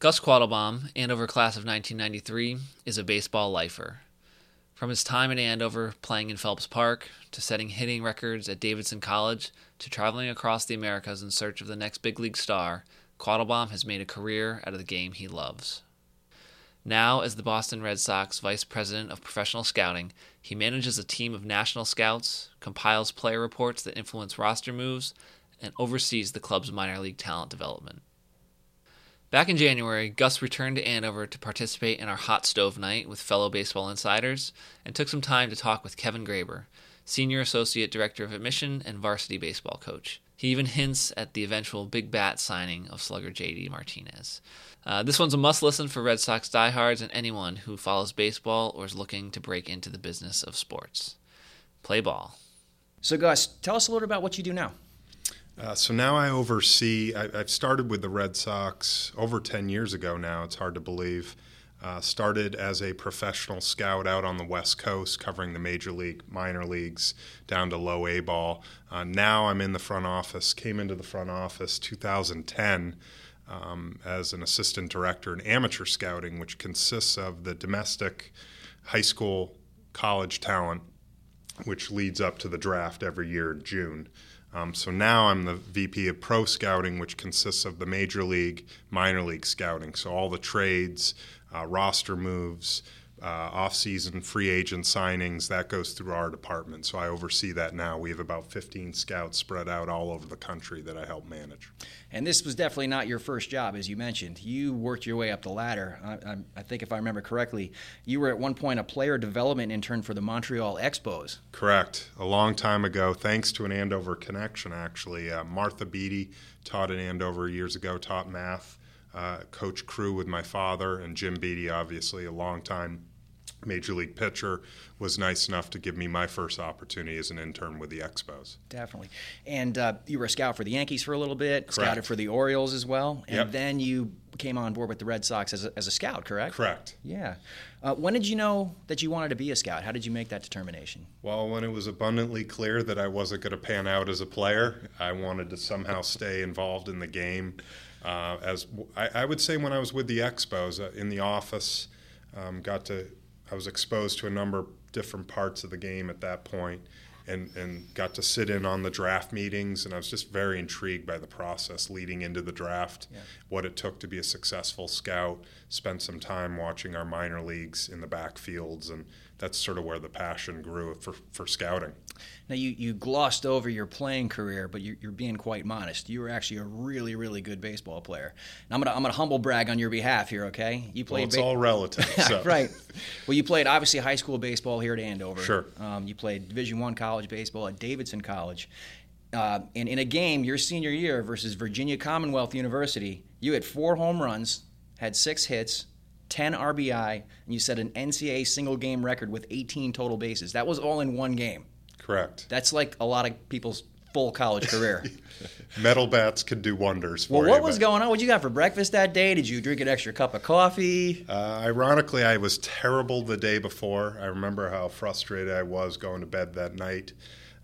Gus Quattlebaum, Andover class of 1993, is a baseball lifer. From his time at Andover playing in Phelps Park, to setting hitting records at Davidson College, to traveling across the Americas in search of the next big league star, Quattlebaum has made a career out of the game he loves. Now, as the Boston Red Sox Vice President of Professional Scouting, he manages a team of national scouts, compiles player reports that influence roster moves, and oversees the club's minor league talent development. Back in January, Gus returned to Andover to participate in our hot stove night with fellow baseball insiders and took some time to talk with Kevin Graber, Senior Associate Director of Admission and varsity baseball coach. He even hints at the eventual big bat signing of slugger JD Martinez. Uh, this one's a must listen for Red Sox diehards and anyone who follows baseball or is looking to break into the business of sports. Play ball. So, Gus, tell us a little about what you do now. Uh, so now I oversee, I, have started with the Red Sox over 10 years ago now, it's hard to believe. Uh, started as a professional scout out on the West Coast, covering the major league, minor leagues, down to low A ball. Uh, now I'm in the front office, came into the front office 2010 um, as an assistant director in amateur scouting, which consists of the domestic high school college talent, which leads up to the draft every year in June. Um, so now I'm the VP of Pro Scouting, which consists of the Major League, Minor League Scouting. So all the trades, uh, roster moves, uh, off-season free agent signings that goes through our department. So i oversee that now. We have about 15 scouts spread out all over the country that i help manage. And this was definitely not your first job as you mentioned. You worked your way up the ladder. I, I, I think if i remember correctly you were at one point a player development intern for the montreal expos. Correct. A long time ago thanks to an andover connection actually. Uh, martha beattie taught at andover years ago taught math uh, coach crew with my father and Jim Beattie, obviously a long time major league pitcher, was nice enough to give me my first opportunity as an intern with the Expos. Definitely. And uh, you were a scout for the Yankees for a little bit, correct. scouted for the Orioles as well, and yep. then you came on board with the Red Sox as a, as a scout, correct? Correct. Yeah. Uh, when did you know that you wanted to be a scout? How did you make that determination? Well, when it was abundantly clear that I wasn't going to pan out as a player, I wanted to somehow stay involved in the game. Uh, as I, I, would say, when I was with the Expos uh, in the office, um, got to I was exposed to a number of different parts of the game at that point and, and got to sit in on the draft meetings. And I was just very intrigued by the process leading into the draft, yeah. what it took to be a successful scout. Spent some time watching our minor leagues in the backfields, and that's sort of where the passion grew for, for scouting. Now, you, you glossed over your playing career, but you, are being quite modest. You were actually a really, really good baseball player. Now, I'm going to I'm gonna humble brag on your behalf here, okay? You played. Well, it's ba- all relative. So. right. Well, you played obviously high school baseball here at Andover. Sure. Um, you played Division One college baseball at Davidson College. Uh, and in a game your senior year versus Virginia Commonwealth University, you had four home runs, had six hits, 10 RBI, and you set an NCAA single game record with 18 total bases. That was all in one game. Correct. That's like a lot of people's full college career. Metal bats can do wonders well, what you, was going on? What did you got for breakfast that day? Did you drink an extra cup of coffee? Uh, ironically, I was terrible the day before. I remember how frustrated I was going to bed that night.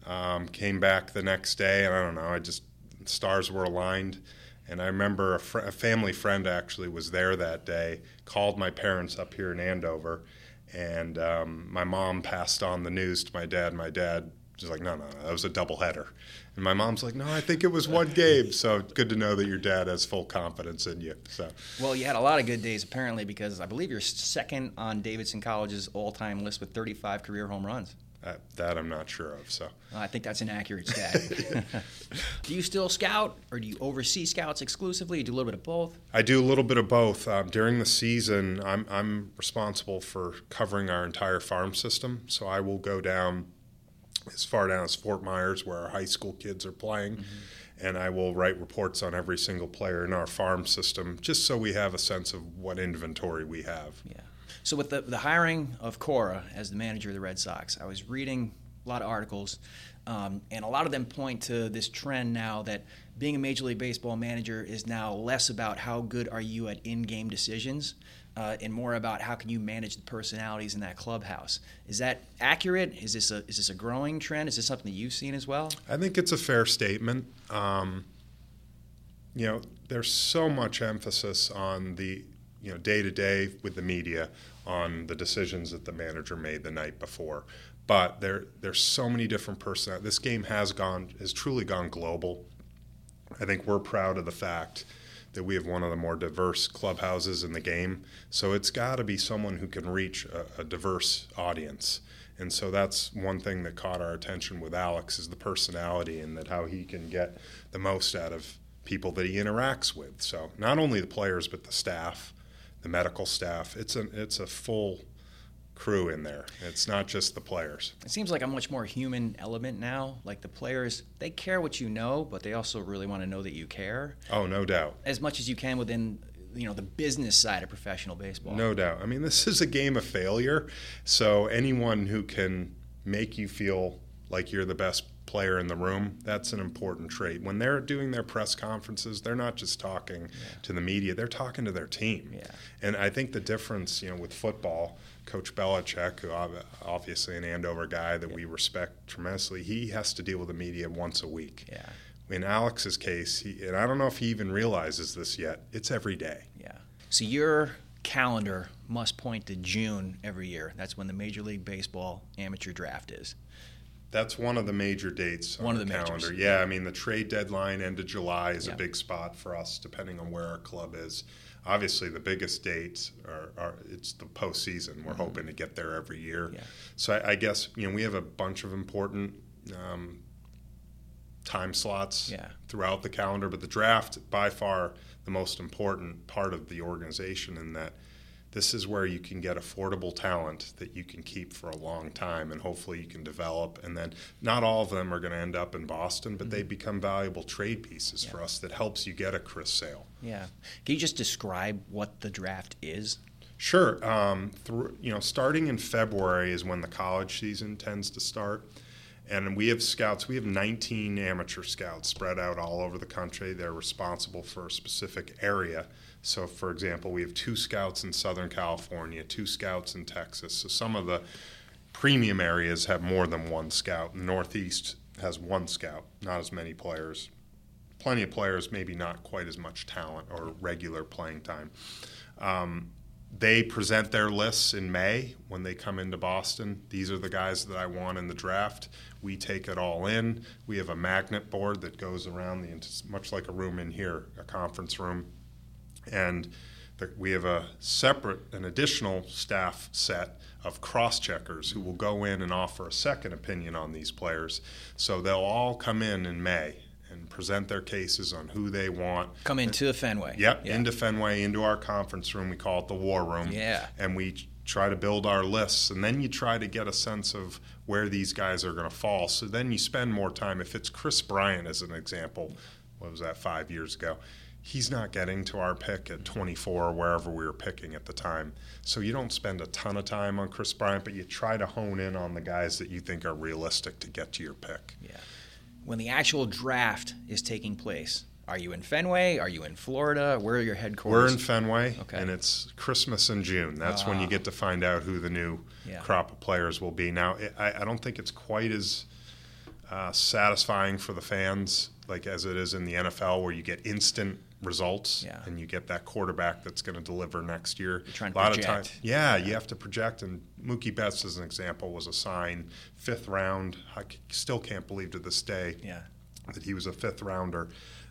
Um, came back the next day, and I don't know, I just stars were aligned. And I remember a, fr- a family friend actually was there that day, called my parents up here in Andover, and um, my mom passed on the news to my dad. My dad was like, no, no, no, that was a doubleheader. And my mom's like, no, I think it was one game. So good to know that your dad has full confidence in you. So well, you had a lot of good days apparently because I believe you're second on Davidson College's all-time list with 35 career home runs. Uh, that I'm not sure of. So I think that's an accurate stat. do you still scout, or do you oversee scouts exclusively? You do a little bit of both. I do a little bit of both. Um, during the season, I'm I'm responsible for covering our entire farm system. So I will go down as far down as Fort Myers, where our high school kids are playing. Mm-hmm. And I will write reports on every single player in our farm system, just so we have a sense of what inventory we have. Yeah. So with the, the hiring of Cora as the manager of the Red Sox, I was reading a lot of articles, um, and a lot of them point to this trend now that being a Major League Baseball manager is now less about how good are you at in-game decisions uh, and more about how can you manage the personalities in that clubhouse. Is that accurate? Is this a is this a growing trend? Is this something that you've seen as well? I think it's a fair statement. Um, you know, there's so much emphasis on the, you know, day to day with the media on the decisions that the manager made the night before. But there, there's so many different personalities. This game has gone, has truly gone global. I think we're proud of the fact that we have one of the more diverse clubhouses in the game. So it's got to be someone who can reach a, a, diverse audience. And so that's one thing that caught our attention with Alex is the personality and that how he can get the most out of people that he interacts with. So not only the players but the staff, the medical staff. It's a it's a full crew in there. It's not just the players. It seems like a much more human element now. Like the players, they care what you know, but they also really want to know that you care. Oh, no doubt. As much as you can within you know the business side of professional baseball. No doubt. I mean, this is a game of failure. So anyone who can make you feel like you're the best player in the room, that's an important trait. When they're doing their press conferences, they're not just talking yeah. to the media, they're talking to their team. Yeah. And I think the difference, you know, with football, Coach Belichick, who obviously an Andover guy that yeah. we respect tremendously, he has to deal with the media once a week. Yeah. In Alex's case, he, and I don't know if he even realizes this yet, it's every day. Yeah. So your calendar must point to June every year. That's when the Major League Baseball amateur draft is. That's one of the major dates one on of the, calendar. Majors. Yeah, I mean the trade deadline end of July is yeah. a big spot for us, depending on where our club is. Obviously, the biggest dates are, are it's the postseason. We're mm-hmm. hoping to get there every year. Yeah. So I, I, guess you know we have a bunch of important um, time slots yeah. throughout the calendar, but the draft by far the most important part of the organization in that this is where you can get affordable talent that you can keep for a long time and hopefully you can develop and then not all of them are going to end up in boston but mm-hmm. they become valuable trade pieces yeah. for us that helps you get a chris sale yeah can you just describe what the draft is sure um, through, you know starting in february is when the college season tends to start and we have scouts. We have 19 amateur scouts spread out all over the country. They're responsible for a specific area. So, for example, we have two scouts in Southern California, two scouts in Texas. So, some of the premium areas have more than one scout. Northeast has one scout, not as many players. Plenty of players, maybe not quite as much talent or regular playing time. Um, they present their lists in May when they come into Boston. These are the guys that I want in the draft. We take it all in. We have a magnet board that goes around the much like a room in here, a conference room, and the, we have a separate, an additional staff set of cross checkers who will go in and offer a second opinion on these players. So they'll all come in in May and present their cases on who they want. Come into Fenway. Yep, yeah. into Fenway, into our conference room. We call it the war room. Yeah. And we try to build our lists, and then you try to get a sense of where these guys are going to fall. So then you spend more time. If it's Kris Bryant, as an example, what was that, five years ago? He's not getting to our pick at 24 or wherever we were picking at the time. So you don't spend a ton of time on Kris Bryant, but you try to hone in on the guys that you think are realistic to get to your pick. Yeah when the actual draft is taking place, are you in Fenway? Are you in Florida? Where are your headquarters? We're in Fenway, okay. and it's Christmas in June. That's uh, when you ah. get to find out who the new yeah. crop of players will be. Now, I, I don't think it's quite as uh, satisfying for the fans like as it is in the NFL, where you get instant results yeah. and you get that quarterback that's going to deliver next year. You're trying to a lot project. of time, yeah, you have to project. And Mookie Betts, as an example, was a sign fifth round. I still can't believe to this day yeah. that he was a fifth rounder.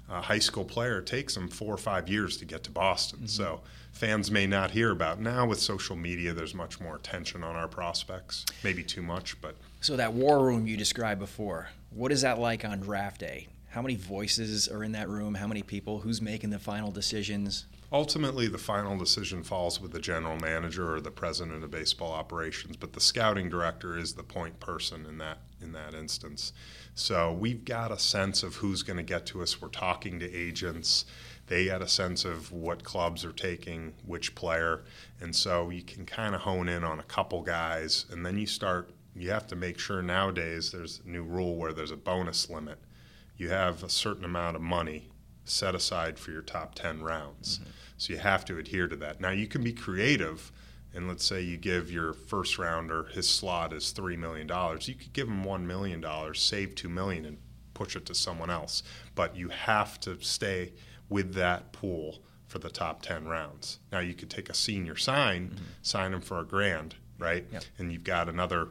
A high school player it takes him four or five years to get to Boston. Mm-hmm. So fans may not hear about now with social media. There's much more attention on our prospects. Maybe too much, but so that war room you described before. What is that like on draft day? How many voices are in that room? How many people? Who's making the final decisions? Ultimately, the final decision falls with the general manager or the president of baseball operations, but the scouting director is the point person in that in that instance. So we've got a sense of who's going to get to us. We're talking to agents. They got a sense of what clubs are taking which player, and so you can kind of hone in on a couple guys, and then you start. You have to make sure nowadays there's a new rule where there's a bonus limit you have a certain amount of money set aside for your top 10 rounds. Mm-hmm. So you have to adhere to that. Now, you can be creative, and let's say you give your first rounder, his slot is $3 million. You could give him $1 million, save 2 million, and push it to someone else. But you have to stay with that pool for the top 10 rounds. Now you could take a senior sign, mm-hmm. sign him for a grand, right? Yep. And you've got another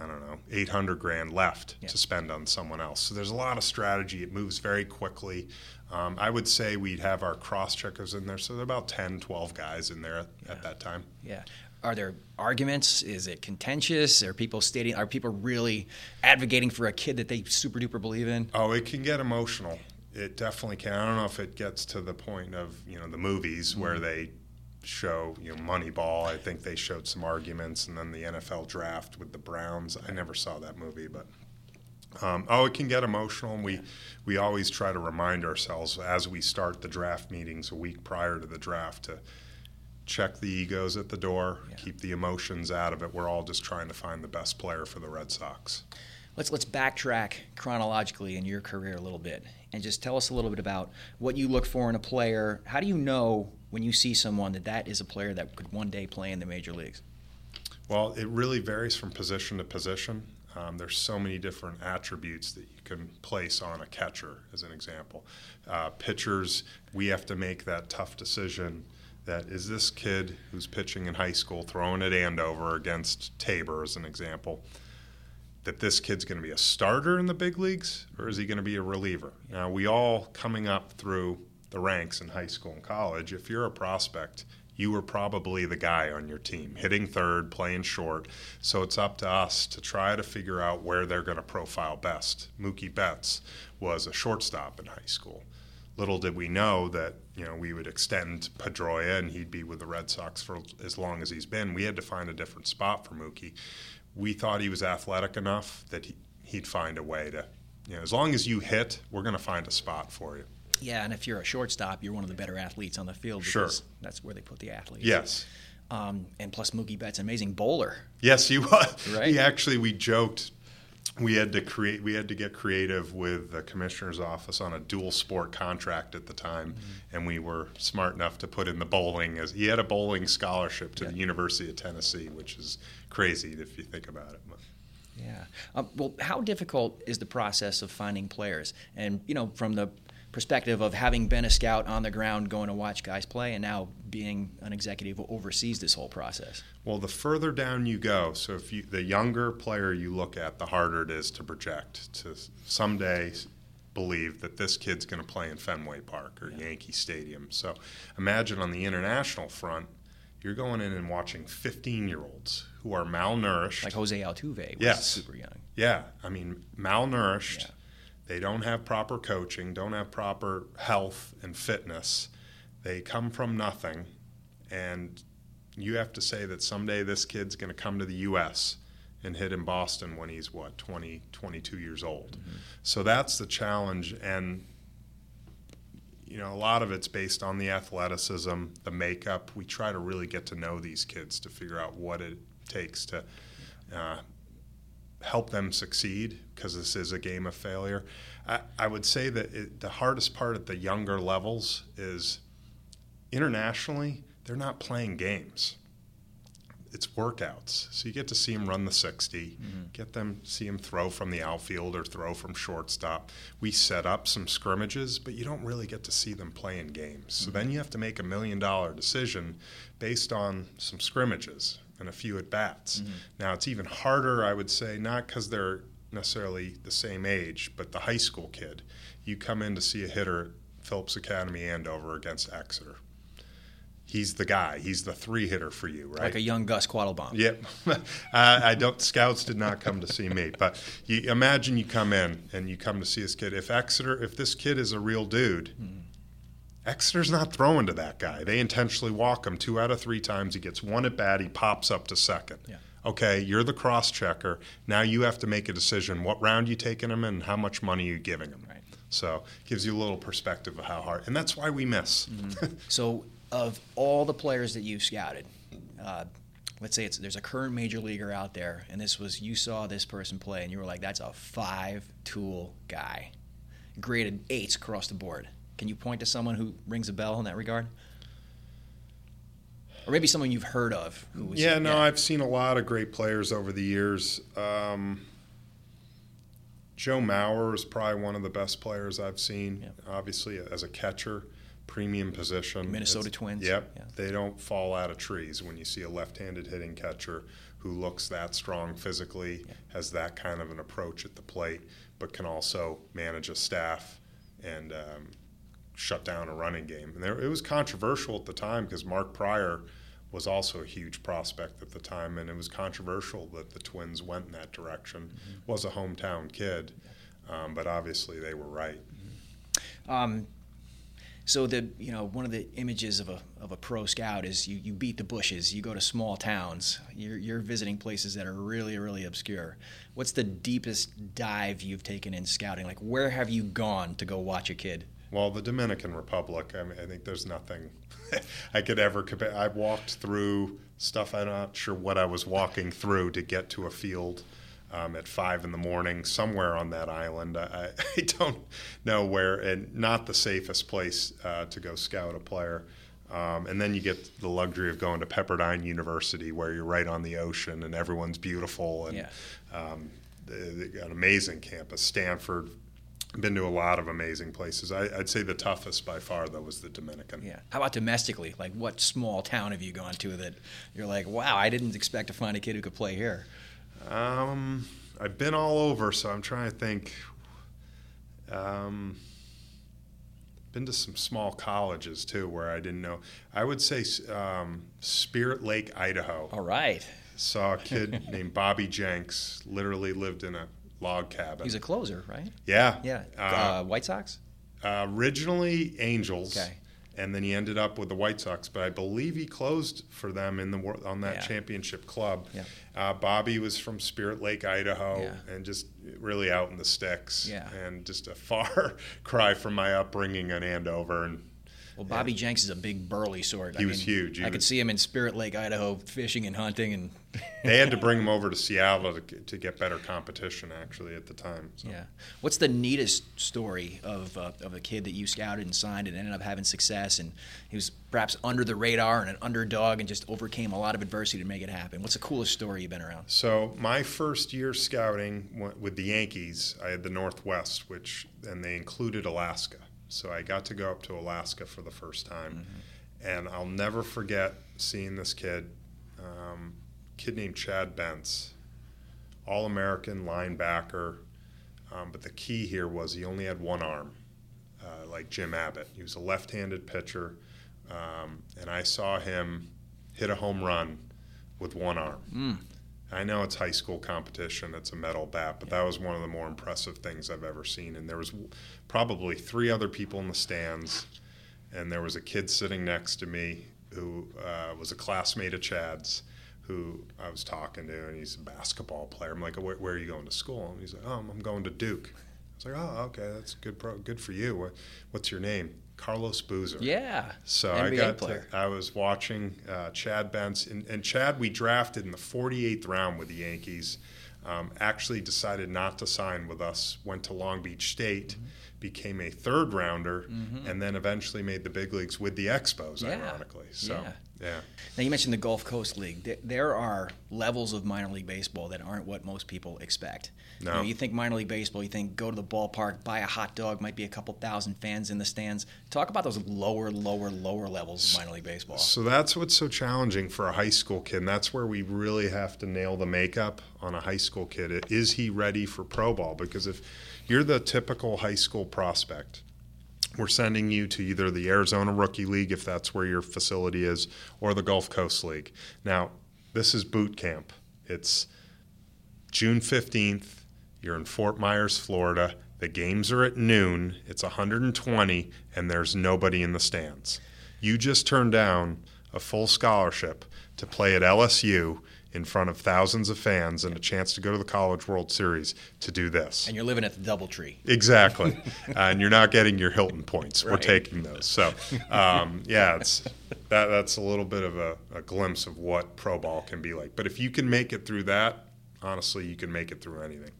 I don't know, 800 grand left to spend on someone else. So there's a lot of strategy. It moves very quickly. Um, I would say we'd have our cross checkers in there. So there are about 10, 12 guys in there at, yeah. at that time. Yeah. Are there arguments? Is it contentious? Are people stating? Are people really advocating for a kid that they super duper believe in? Oh, it can get emotional. It definitely can. I don't know if it gets to the point of you know the movies mm-hmm. where they show you know Moneyball. I think they showed some arguments, and then the NFL draft with the Browns. I never saw that movie, but um, oh, it can get emotional, and we we always try to remind ourselves as we start the draft meetings a week prior to the draft to check the egos at the door, yeah. keep the emotions out of it. We're all just trying to find the best player for the Red Sox. Let's let's backtrack chronologically in your career a little bit and just tell us a little bit about what you look for in a player. How do you know when you see someone that that is a player that could one day play in the major leagues? Well, it really varies from position to position. Um, there's so many different attributes that you can place on a catcher, as an example. Uh, pitchers, we have to make that tough decision that is this kid who's pitching in high school throwing at Andover against Tabor, as an example, that this kid's going to be a starter in the big leagues or is he going to be a reliever? Now, we all coming up through the ranks in high school and college, if you're a prospect, you were probably the guy on your team, hitting third, playing short. So it's up to us to try to figure out where they're going to profile best. Mookie Betts was a shortstop in high school. Little did we know that you know we would extend Pedroia and he'd be with the Red Sox for as long as he's been. We had to find a different spot for Mookie. We thought he was athletic enough that he, he'd find a way to, you know, as long as you hit, we're going to find a spot for you. Yeah, and if you're a shortstop, you're one of the better athletes on the field because sure. that's where they put the athletes. Yes. Um, and plus, Mookie Betts, an amazing bowler. Yes, he was. Right. He actually, we joked, we had to create, we had to get creative with the commissioner's office on a dual sport contract at the time, mm-hmm. and we were smart enough to put in the bowling as he had a bowling scholarship to yeah. the University of Tennessee, which is crazy if you think about it. Yeah. Um, well, how difficult is the process of finding players? And you know, from the perspective of having been a scout on the ground, going to watch guys play, and now being an executive who oversees this whole process? Well, the further down you go, so if you the younger player you look at, the harder it is to project to someday believe that this kid's going to play in Fenway Park or yeah. Yankee Stadium. So imagine on the international front, you're going in and watching 15 year olds who are malnourished. Like Jose Altuve was yes. super young. Yeah. I mean, malnourished. Yeah they don't have proper coaching, don't have proper health and fitness. They come from nothing. And you have to say that someday this kid's going to come to the U.S. and hit in Boston when he's, what, 20, 22 years old. Mm-hmm. So that's the challenge. And, you know, a lot of it's based on the athleticism, the makeup. We try to really get to know these kids to figure out what it takes to uh, help them succeed because this is a game of failure. I, I would say that it, the hardest part at the younger levels is internationally, they're not playing games. It's workouts. So you get to see them run the 60, mm-hmm. get them, see them throw from the outfield or throw from shortstop. We set up some scrimmages, but you don't really get to see them playing games. So mm-hmm. then you have to make a million dollar decision based on some scrimmages and a few at bats. Mm-hmm. Now it's even harder, I would say, not because they're necessarily the same age, but the high school kid. You come in to see a hitter at Phillips Academy Andover against Exeter. He's the guy. He's the three hitter for you, right? Like a young Gus Quattlebaum. Yep. I don't. Scouts did not come to see me, but you imagine you come in and you come to see this kid. If Exeter, if this kid is a real dude, mm-hmm Exeter's not throwing to that guy. They intentionally walk him two out of three times. He gets one at bat. He pops up to second. Yeah. Okay, you're the cross checker. Now you have to make a decision. What round you taking him and how much money you giving him. Right. So gives you a little perspective of how hard, and that's why we miss. Mm-hmm. so, of all the players that you've scouted, uh, let's say it's there's a current major leaguer out there, and this was you saw this person play, and you were like, that's a five-tool guy, graded eights across the board. Can you point to someone who rings a bell in that regard? Or maybe someone you've heard of who was. Yeah, no, yeah. I've seen a lot of great players over the years. Um, Joe Mauer is probably one of the best players I've seen. Yep. Obviously, as a catcher, premium position. Minnesota It's- Twins. Yep, Yeah. they don't fall out of trees when you see a left-handed hitting catcher who looks that strong physically, has that kind of an approach at the plate, but can also manage a staff and um, shut down a running game. And there, it was controversial at the time because Mark Prior was also a huge prospect at the time, and it was controversial that the Twins went in that direction. Was a hometown kid, um, but obviously they were right. Um, so the you know one of the images of a of a pro scout is you, you beat the bushes. You go to small towns. You're you're visiting places that are really really obscure. What's the deepest dive you've taken in scouting? Like where have you gone to go watch a kid? Well, the Dominican Republic, I mean, I think there's nothing I could ever compare. I walked through stuff I'm not sure what I was walking through to get to a field um, at five in the morning somewhere on that island. I, I don't know where, and not the safest place uh, to go scout a player. Um, and then you get the luxury of going to Pepperdine University, where you're right on the ocean and everyone's beautiful and Yeah. um, they, they got an amazing campus. Stanford, been to a lot of amazing places. I, I'd say the toughest by far, though, was the Dominican. Yeah. How about domestically? Like what small town have you gone to that you're like, wow, I didn't expect to find a kid who could play here. Um, I've been all over, so I'm trying to think. Um, been to some small colleges too, where I didn't know. I would say um, Spirit Lake, Idaho. All right. Saw a kid named Bobby Jenks. Literally lived in a log cabin. He's a closer, right? yeah, Yeah. Uh, Uh, White Sox. Uh, originally Angels, Okay. and then he ended up with the White Sox. But I believe he closed for them in the on that Yeah. championship club. Yeah. Uh, Bobby was from Spirit Lake, Idaho, Yeah. and just really out in the sticks. Yeah. and just a far cry from my upbringing in Andover. And Well, Bobby Jenks is a big burly sort. He was huge. He I could see him in Spirit Lake, Idaho, fishing and hunting, and they had to bring him over to Seattle to, to get better competition. Actually, at the time. So. yeah. What's the neatest story of uh, of a kid that you scouted and signed and ended up having success, and he was perhaps under the radar and an underdog and just overcame a lot of adversity to make it happen? What's the coolest story you've been around? So my first year scouting with the Yankees, I had the Northwest, which and they included Alaska. So I got to go up to Alaska for the first time, and I'll never forget seeing this kid, um, kid named Chad Bentz, All-American linebacker. Um, but the key here was he only had one arm, uh, like Jim Abbott. He was a left-handed pitcher, um, and I saw him hit a home run with one arm. I know it's high school competition; it's a metal bat, but that was one of the more impressive things I've ever seen. And there was probably three other people in the stands, and there was a kid sitting next to me who uh, was a classmate of Chad's, who I was talking to, and he's a basketball player. I'm like, "Where, where are you going to school?" And he's like, "Oh, I'm going to Duke." I was like, "Oh, okay, that's good. Pro, good for you. What, what's your name?" Carlos Boozer. Yeah. So NBA I got player. to, I was watching uh, Chad Bentz and, and Chad we drafted in the 48th round with the Yankees. Um, actually decided not to sign with us. Went to Long Beach State, Mm-hmm. became a third rounder, and then eventually made the big leagues with the Expos. Yeah. Ironically, so Yeah. Yeah. Now you mentioned the Gulf Coast League. There are levels of minor league baseball that aren't what most people expect. You, No. know, you think minor league baseball, you think go to the ballpark, buy a hot dog, might be a couple thousand fans in the stands. Talk about those lower, lower, lower levels of minor league baseball. So that's what's so challenging for a high school kid. And that's where we really have to nail the makeup on a high school kid. Is he ready for pro ball? Because if you're the typical high school prospect, we're sending you to either the Arizona Rookie League, if that's where your facility is, or the Gulf Coast League. Now, this is boot camp. It's June 15th. You're in Fort Myers, Florida. The games are at noon. It's 120, and there's nobody in the stands. You just turned down a full scholarship to play at LSU in front of thousands of fans and a chance to go to the College World Series to do this. and you're living at the DoubleTree. Exactly, uh, and you're not getting your Hilton points. We're taking those. So, um, yeah, it's that. That's a little bit of a, a glimpse of what pro ball can be like. But if you can make it through that, honestly, you can make it through anything.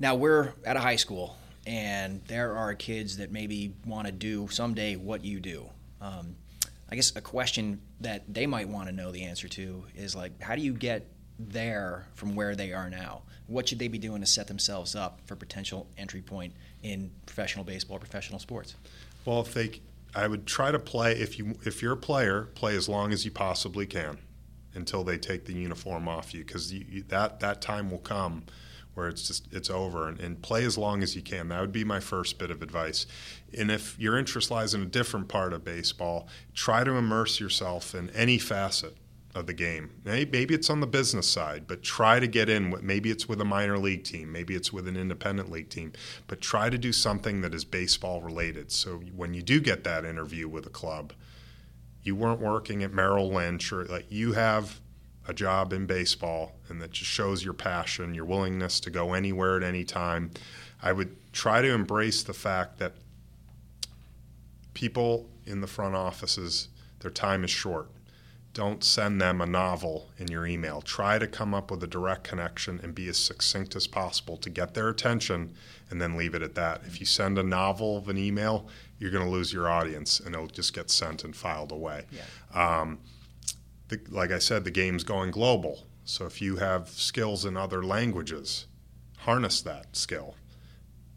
Now we're at a high school, and there are kids that maybe want to do someday what you do. Um, I guess a question that they might want to know the answer to is like, how do you get there from where they are now? What should they be doing to set themselves up for potential entry point in professional baseball, or professional sports? Well, if they, I would try to play. If you if you're a player, play as long as you possibly can until they take the uniform off you, because that that time will come where it's just it's over and, and, play as long as you can. That would be my first bit of advice. And if your interest lies in a different part of baseball try to immerse yourself in any facet of the game. Maybe it's on the business side but try to get in maybe it's with a minor league team maybe it's with an independent league team but try to do something that is baseball related. So when you do get that interview with a club you weren't working at Merrill Lynch or like you have a job in baseball and that just shows your passion, your willingness to go anywhere at any time. I would try to embrace the fact that people in the front offices, their time is short. Don't send them a novel in your email. Try to come up with a direct connection and be as succinct as possible to get their attention and then leave it at that. If you send a novel of an email, you're going to lose your audience and it'll just get sent and filed away. Yeah. Um, the, like I said, the game's going global. So if you have skills in other languages, harness that skill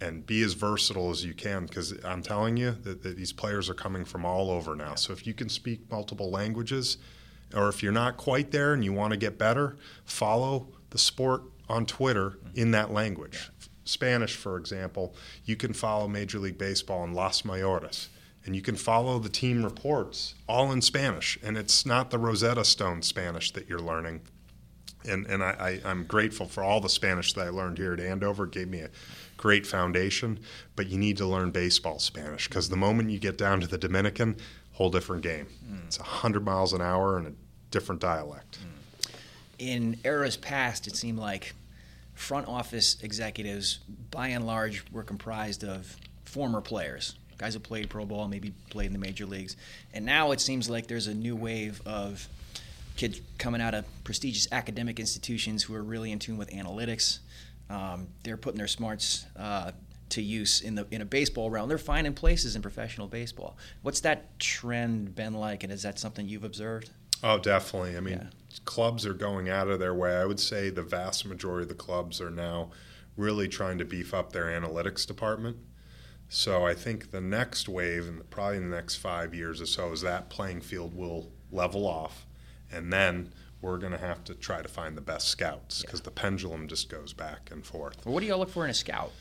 and be as versatile as you can because I'm telling you that, that, these players are coming from all over now. So if you can speak multiple languages, or if you're not quite there and you want to get better, follow the sport on Twitter in that language. Spanish, for example, you can follow Major League Baseball in Las Mayores and you can follow the team reports all in Spanish. And it's not the Rosetta Stone Spanish that you're learning. And, and I, am grateful for all the Spanish that I learned here at Andover. It gave me a great foundation. But you need to learn baseball Spanish because the moment you get down to the Dominican, whole different game. Mm. It's 100 miles an hour and a different dialect. Mm. In eras past, it seemed like front office executives, by and large, were comprised of former players guys who played pro ball, maybe played in the major leagues. And now it seems like there's a new wave of kids coming out of prestigious academic institutions who are really in tune with analytics. Um, they're putting their smarts uh, to use in the in a baseball realm. They're finding places in professional baseball. What's that trend been like, and is that something you've observed? Oh, definitely. I mean, yeah. clubs are going out of their way. I would say the vast majority of the clubs are now really trying to beef up their analytics department. So I think the next wave, and probably in the next five years or so, is that playing field will level off, and then we're going to have to try to find the best scouts because yeah. the pendulum just goes back and forth. Well, what do y'all look for in a scout?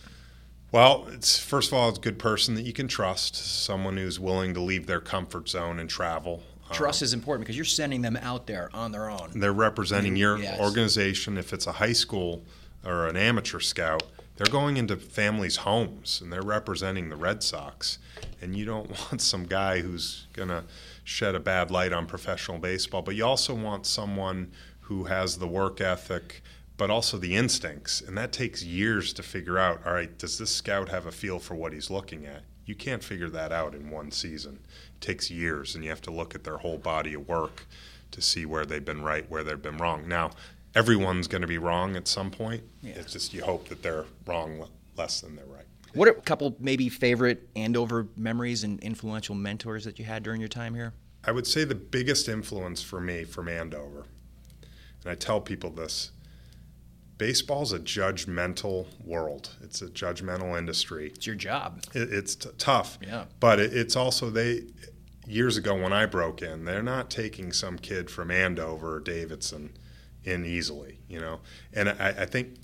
Well, it's first of all, it's a good person that you can trust, someone who's willing to leave their comfort zone and travel. Trust um, is important because you're sending them out there on their own. They're representing your yes. organization. If it's a high school or an amateur scout, they're going into families' homes and they're representing the Red Sox. And you don't want some guy who's going to shed a bad light on professional baseball, but you also want someone who has the work ethic but also the instincts. And that takes years to figure out all right, does this scout have a feel for what he's looking at? You can't figure that out in one season. It takes years, and you have to look at their whole body of work to see where they've been right, where they've been wrong. Now, everyone's going to be wrong at some point. Yeah. It's just you hope that they're wrong less than they're right. What are a couple maybe favorite Andover memories and influential mentors that you had during your time here? I would say the biggest influence for me from Andover, and I tell people this baseball's a judgmental world. It's a judgmental industry. It's your job. It, it's t- tough. Yeah. But it, it's also they years ago when I broke in, they're not taking some kid from Andover or Davidson in easily, you know. And I, I think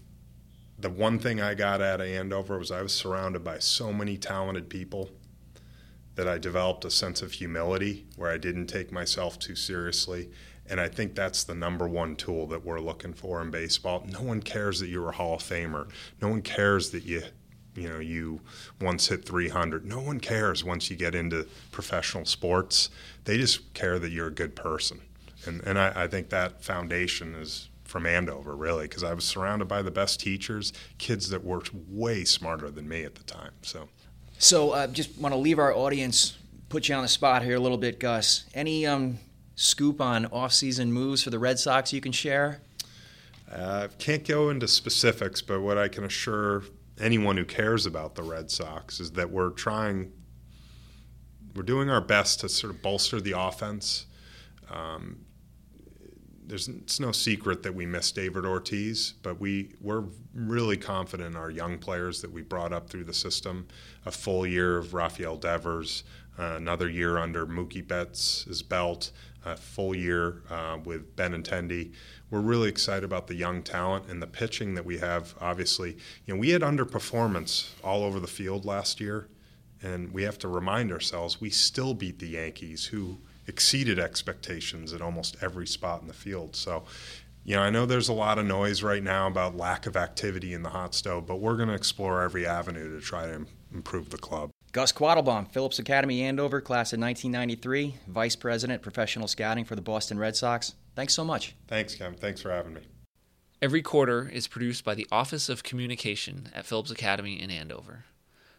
the one thing I got out of Andover was I was surrounded by so many talented people that I developed a sense of humility where I didn't take myself too seriously. And I think that's the number one tool that we're looking for in baseball. No one cares that you're a Hall of Famer. No one cares that you you know you once hit 300 no one cares once you get into professional sports they just care that you're a good person and and I, I think that foundation is from Andover really because I was surrounded by the best teachers, kids that worked way smarter than me at the time. So, so uh, just want to leave our audience, put you on the spot here a little bit, Gus. Any um, scoop on off-season moves for the Red Sox you can share? Uh, can't go into specifics, but what I can assure anyone who cares about the Red Sox is that we're trying, we're doing our best to sort of bolster the offense. Um, there's it's no secret that we miss David Ortiz, but we we're really confident in our young players that we brought up through the system. A full year of Rafael Devers, uh, another year under Mookie Betts' belt, a full year uh, with Benintendi. We're really excited about the young talent and the pitching that we have. Obviously, you know we had underperformance all over the field last year, and we have to remind ourselves we still beat the Yankees, who exceeded expectations at almost every spot in the field. So, you know, I know there's a lot of noise right now about lack of activity in the hot stove, but we're going to explore every avenue to try to improve the club. Gus Quattlebaum, Phillips Academy Andover, class of 1993, Vice President, Professional Scouting for the Boston Red Sox. Thanks so much. Thanks, Kevin. Thanks for having me. Every quarter is produced by the Office of Communication at Phillips Academy in Andover.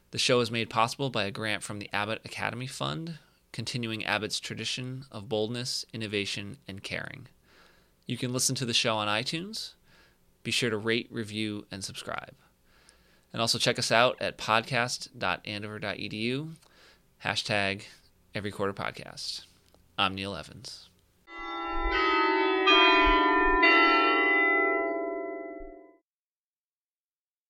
The show is made possible by a grant from the Abbott Academy Fund, continuing Abbott's tradition of boldness, innovation, and caring. You can listen to the show on iTunes. Be sure to rate, review, and subscribe. And also check us out at podcast.andover.edu, hashtag every quarter podcast. I'm Neil Evans.